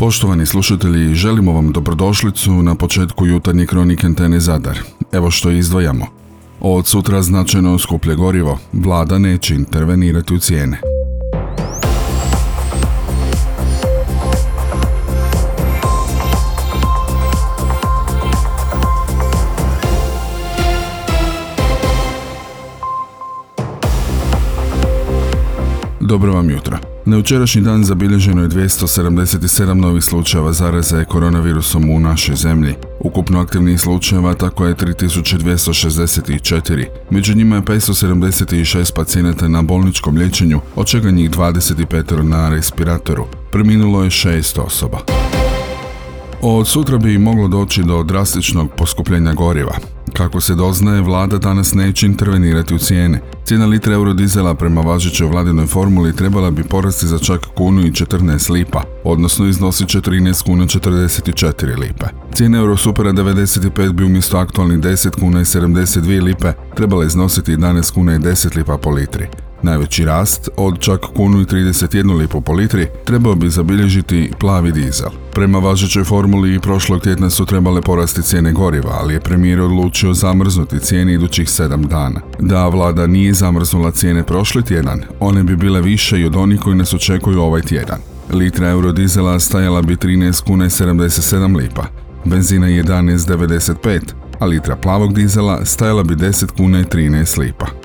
Poštovani slušatelji, želimo vam dobrodošlicu na početku jutarnje kronike Antene Zadar. Evo što izdvojamo. Od sutra značajno skuplje gorivo, vlada neće intervenirati u cijene. Dobro vam jutro. Na jučerašnji dan zabilježeno je 277 novih slučajeva zaraze koronavirusom u našoj zemlji. Ukupno aktivnih slučajeva tako je 3264. Među njima je 576 pacijenata na bolničkom liječenju, od čega njih 25 na respiratoru. Preminulo je 6 osoba. Od sutra bi moglo doći do drastičnog poskupljenja goriva. Kako se doznaje, vlada danas neće intervenirati u cijene. Cijena litra eurodizela prema važećoj vladinoj formuli trebala bi porasti za čak kunu i 14 lipa, odnosno iznosit će 13 kuna 44 lipe. Cijena Eurosupera 95 bi umjesto aktualnih 10 kuna i 72 lipe trebala iznositi 11 kuna i 10 lipa po litri. Najveći rast, od čak kunu i 31 lipu po litri, trebao bi zabilježiti plavi dizel. Prema važećoj formuli prošlog tjedna su trebale porasti cijene goriva, ali je premijer odlučio zamrznuti cijene idućih 7 dana. Da vlada nije zamrznula cijene prošli tjedan, one bi bile više i od onih koji nas očekuju ovaj tjedan. Litra eurodizela stajala bi 13 kuna i 77 lipa, benzina 11,95, a litra plavog dizela stajala bi 10 kuna i 13 lipa.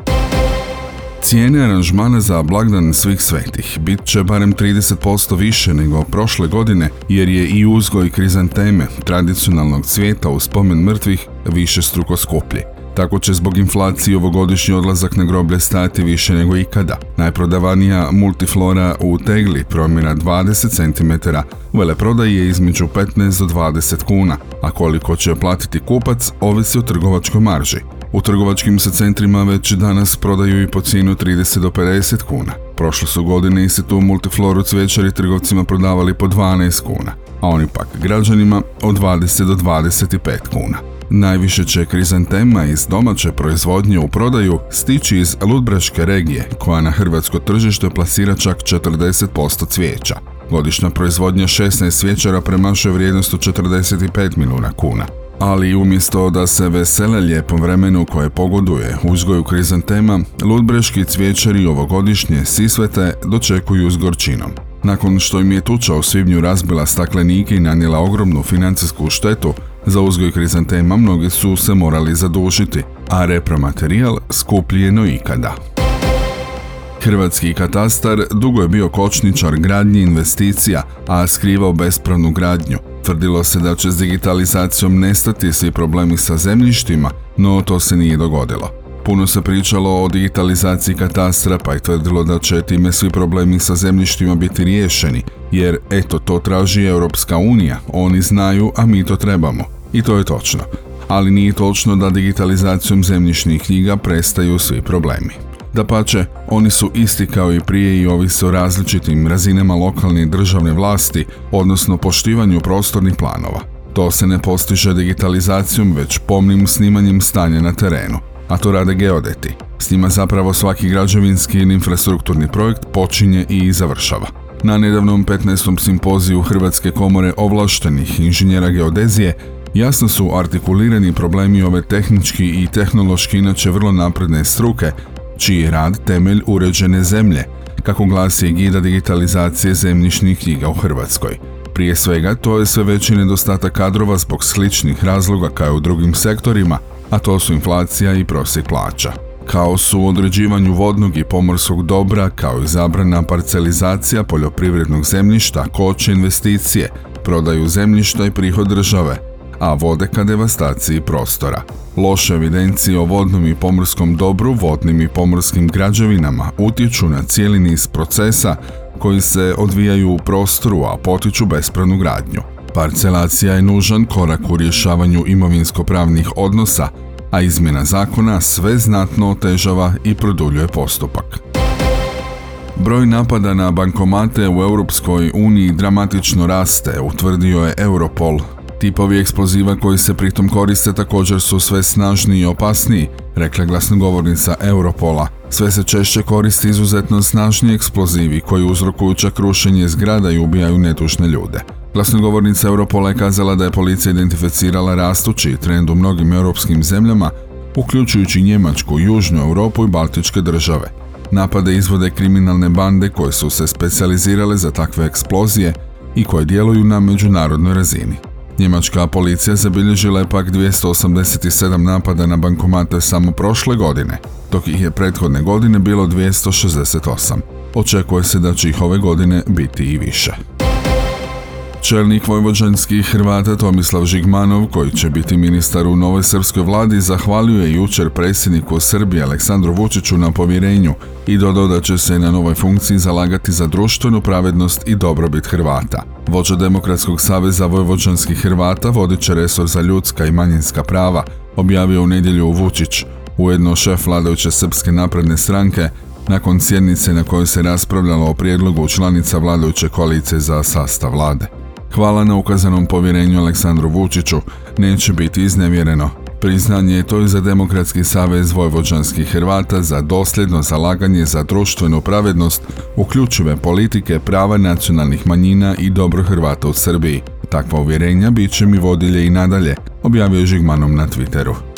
Cijene aranžmana za blagdan svih svetih bit će barem 30% više nego prošle godine jer je i uzgoj krizanteme tradicionalnog cvijeta u spomen mrtvih više struko skuplji. Tako će zbog inflacije ovogodišnji odlazak na groblje stajati više nego ikada. Najprodavanija multiflora u tegli promjera 20 cm, veleprodaji je između 15 do 20 kuna, a koliko će platiti kupac ovisi o trgovačkoj marži. U trgovačkim se centrima već danas prodaju i po cijenu 30 do 50 kuna. Prošle su godine se tu multifloru cvjećari trgovcima prodavali po 12 kuna, a oni pak građanima od 20 do 25 kuna. Najviše će krizantema iz domaće proizvodnje u prodaju stići iz Ludbreške regije, koja na hrvatsko tržište plasira čak 40% cvijeća. Godišnja proizvodnja 16 cvjećara premašuje vrijednost od 45 milijuna kuna ali umjesto da se vesele lijepom vremenu koje pogoduje uzgoju krizantema, ludbreški cvjećari ovogodišnje sisvete dočekuju s gorčinom. Nakon što im je tuča u svibnju razbila staklenike i nanijela ogromnu financijsku štetu, za uzgoj krizantema mnogi su se morali zadužiti, a repromaterijal skuplji je no ikada. Hrvatski katastar dugo je bio kočničar gradnji investicija, a skrivao bespravnu gradnju. Tvrdilo se da će s digitalizacijom nestati svi problemi sa zemljištima, no to se nije dogodilo. Puno se pričalo o digitalizaciji katastra pa je tvrdilo da će time svi problemi sa zemljištima biti riješeni, jer eto to traži Europska unija, oni znaju, a mi to trebamo. I to je točno. Ali nije točno da digitalizacijom zemljišnih knjiga prestaju svi problemi. Da pače, oni su isti kao i prije i ovise o različitim razinama lokalne i državne vlasti, odnosno poštivanju prostornih planova. To se ne postiže digitalizacijom, već pomnim snimanjem stanja na terenu, a to rade geodeti. S njima zapravo svaki građevinski ili infrastrukturni projekt počinje i završava. Na nedavnom 15. simpoziju Hrvatske komore ovlaštenih inženjera geodezije jasno su artikulirani problemi ove tehnički i tehnološki inače vrlo napredne struke, čiji je rad temelj uređene zemlje, kako glasi gida digitalizacije zemljišnih knjiga u Hrvatskoj. Prije svega, to je sve veći nedostatak kadrova zbog sličnih razloga kao u drugim sektorima, a to su inflacija i prosjek plaća. Kao su u određivanju vodnog i pomorskog dobra, kao i zabrana parcelizacija poljoprivrednog zemljišta, koče investicije, prodaju zemljišta i prihod države, a vode ka devastaciji prostora. Loše evidencije o vodnom i pomorskom dobru, vodnim i pomorskim građevinama utječu na cijeli niz procesa koji se odvijaju u prostoru, a potiču bespravnu gradnju. Parcelacija je nužan korak u rješavanju imovinsko-pravnih odnosa, a izmjena zakona sve znatno otežava i produljuje postupak. Broj napada na bankomate u Europskoj uniji dramatično raste, utvrdio je Europol Tipovi eksploziva koji se pritom koriste također su sve snažniji i opasniji, rekla glasnogovornica Europola. Sve se češće koristi izuzetno snažni eksplozivi koji uzrokuju čak rušenje zgrada i ubijaju netušne ljude. Glasnogovornica Europola je kazala da je policija identificirala rastući trend u mnogim europskim zemljama, uključujući Njemačku, Južnu Europu i Baltičke države. Napade izvode kriminalne bande koje su se specijalizirale za takve eksplozije i koje djeluju na međunarodnoj razini. Njemačka policija zabilježila je pak 287 napada na bankomate samo prošle godine, dok ih je prethodne godine bilo 268. Očekuje se da će ih ove godine biti i više. Čelnik vojvođanskih Hrvata Tomislav Žigmanov, koji će biti ministar u novoj srpskoj vladi, zahvalio je jučer predsjedniku Srbije Aleksandru Vučiću na povjerenju i dodao da će se na novoj funkciji zalagati za društvenu pravednost i dobrobit Hrvata. Vođa Demokratskog saveza vojvođanskih Hrvata vodit će resor za ljudska i manjinska prava, objavio u nedjelju Vučić, ujedno šef vladajuće srpske napredne stranke, nakon sjednice na kojoj se raspravljalo o prijedlogu članica vladajuće koalicije za sastav vlade. Hvala na ukazanom povjerenju Aleksandru Vučiću, neće biti iznevjereno. Priznanje je to i za Demokratski savez vojvođanskih Hrvata za dosljedno zalaganje za društvenu pravednost, uključive politike, prava nacionalnih manjina i dobro Hrvata u Srbiji. Takva uvjerenja bit će mi vodilje i nadalje, objavio Žigmanom na Twitteru.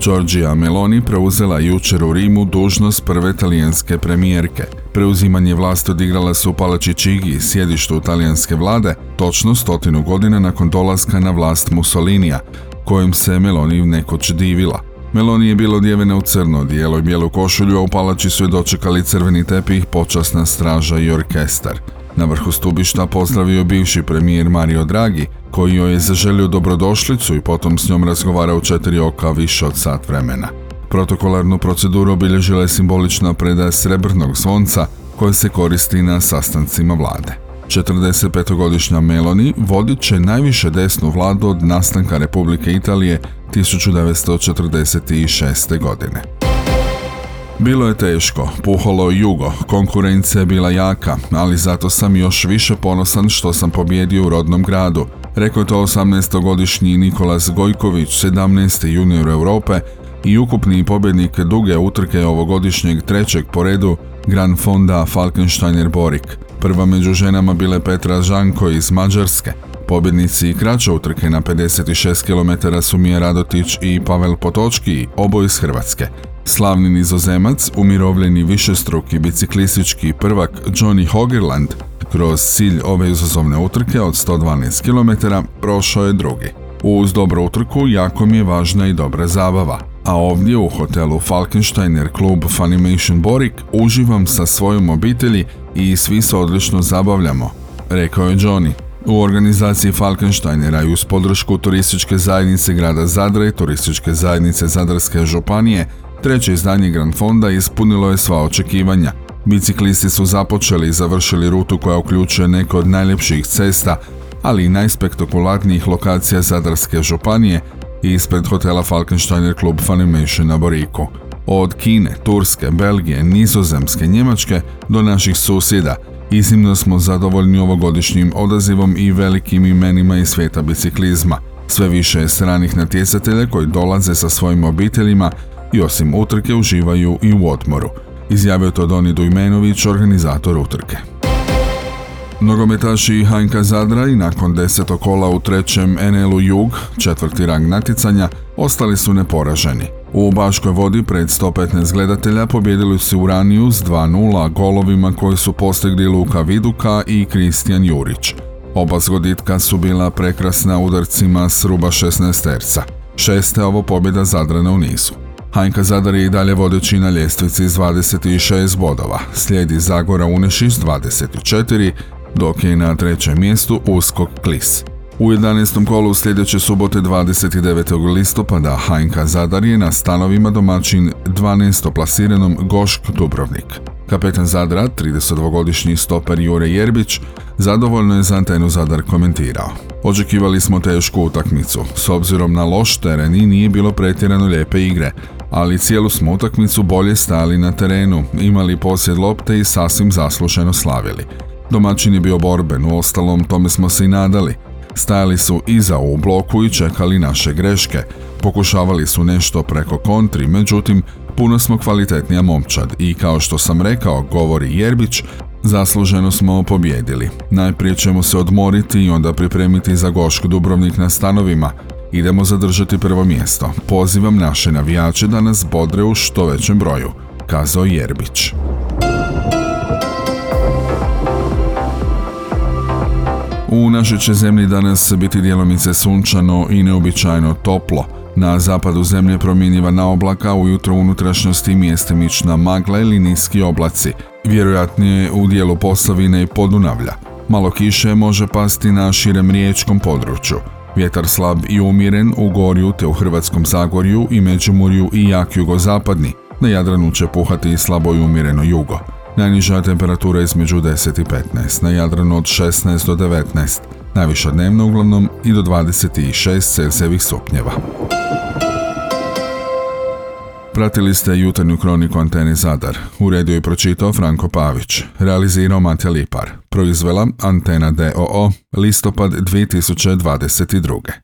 Giorgia Meloni preuzela jučer u Rimu dužnost prve talijanske premijerke. Preuzimanje vlasti odigrala su u Palači Čigi, sjedištu talijanske vlade, točno stotinu godina nakon dolaska na vlast Mussolinija, kojim se Meloni nekoć divila. Meloni je bilo odjevena u crno dijelo i bijelu košulju, a u palači su je dočekali crveni tepih, počasna straža i orkestar. Na vrhu stubišta pozdravio bivši premijer Mario Draghi, koji joj je zaželio dobrodošlicu i potom s njom razgovarao četiri oka više od sat vremena. Protokolarnu proceduru obilježila je simbolična predaja srebrnog zvonca koja se koristi na sastancima vlade. 45-godišnja Meloni vodit će najviše desnu vladu od nastanka Republike Italije 1946. godine. Bilo je teško, puhalo jugo, konkurencija je bila jaka, ali zato sam još više ponosan što sam pobjedio u rodnom gradu, rekao je to 18-godišnji Nikolas Gojković, 17. junior Europe i ukupni pobjednik duge utrke ovogodišnjeg trećeg po redu Grand Fonda Falkensteiner Borik. Prva među ženama bile Petra Žanko iz Mađarske. Pobjednici i kraće utrke na 56 km su Mija Radotić i Pavel Potočki, obo iz Hrvatske. Slavni nizozemac, umirovljeni višestruki biciklistički prvak Johnny Hogerland, kroz cilj ove izazovne utrke od 112 km prošao je drugi. Uz dobru utrku jako mi je važna i dobra zabava, a ovdje u hotelu Falkensteiner klub Funimation Borik uživam sa svojom obitelji i svi se odlično zabavljamo, rekao je Johnny. U organizaciji Falkensteinera i uz podršku turističke zajednice grada Zadra i turističke zajednice Zadarske županije, treće izdanje Grand Fonda ispunilo je sva očekivanja. Biciklisti su započeli i završili rutu koja uključuje neke od najljepših cesta, ali i najspektakularnijih lokacija Zadarske županije i ispred hotela Falkensteiner Club Funimation na Boriku. Od Kine, Turske, Belgije, Nizozemske, Njemačke do naših susjeda – Iznimno smo zadovoljni ovogodišnjim odazivom i velikim imenima iz svijeta biciklizma. Sve više je stranih natjecatelja koji dolaze sa svojim obiteljima i osim utrke uživaju i u odmoru. Izjavio to Doni Dujmenović, organizator utrke. Nogometaši Hajnka Zadra i nakon desetog kola u trećem NL-u Jug, četvrti rang natjecanja, ostali su neporaženi. U Baškoj vodi pred 115 gledatelja pobjedili su Uraniju s 2-0 golovima koji su postigli Luka Viduka i Kristijan Jurić. Oba zgoditka su bila prekrasna udarcima s ruba 16 terca. Šeste ovo pobjeda Zadrana u nizu. Hajnka Zadar je i dalje vodeći na ljestvici s 26 bodova. Slijedi Zagora Unešić s 24, dok je na trećem mjestu Uskok Klis. U 11. kolu sljedeće subote 29. listopada HNK Zadar je na stanovima domaćin 12. plasiranom Gošk Dubrovnik. Kapetan Zadra, 32-godišnji stoper Jure Jerbić, zadovoljno je za antenu Zadar komentirao. Očekivali smo tešku utakmicu, s obzirom na loš teren i nije bilo pretjerano lijepe igre, ali cijelu smo utakmicu bolje stali na terenu, imali posjed lopte i sasvim zaslušeno slavili. Domaćin je bio borben, u ostalom tome smo se i nadali. Stajali su iza u bloku i čekali naše greške. Pokušavali su nešto preko kontri, međutim, puno smo kvalitetnija momčad i kao što sam rekao, govori Jerbić, Zasluženo smo pobjedili. Najprije ćemo se odmoriti i onda pripremiti za Gošk Dubrovnik na stanovima. Idemo zadržati prvo mjesto. Pozivam naše navijače da nas bodre u što većem broju, kazao Jerbić. U našoj će zemlji danas biti djelomice sunčano i neobičajno toplo. Na zapadu zemlje promjenjiva oblaka, ujutro unutrašnjosti mjestimična magla ili niski oblaci. Vjerojatnije u dijelu Posavine i Podunavlja. Malo kiše može pasti na širem riječkom području. Vjetar slab i umjeren u gorju te u Hrvatskom Zagorju i Međimurju i jak jugozapadni. Na Jadranu će puhati i slabo i umjereno jugo. Najniža temperatura između 10 i 15, na Jadranu od 16 do 19, najviša dnevno uglavnom i do 26 Celsijevih stupnjeva. Pratili ste jutarnju kroniku Antene Zadar. U redu je pročitao Franko Pavić. Realizirao Matja Lipar. Proizvela Antena DOO. Listopad 2022.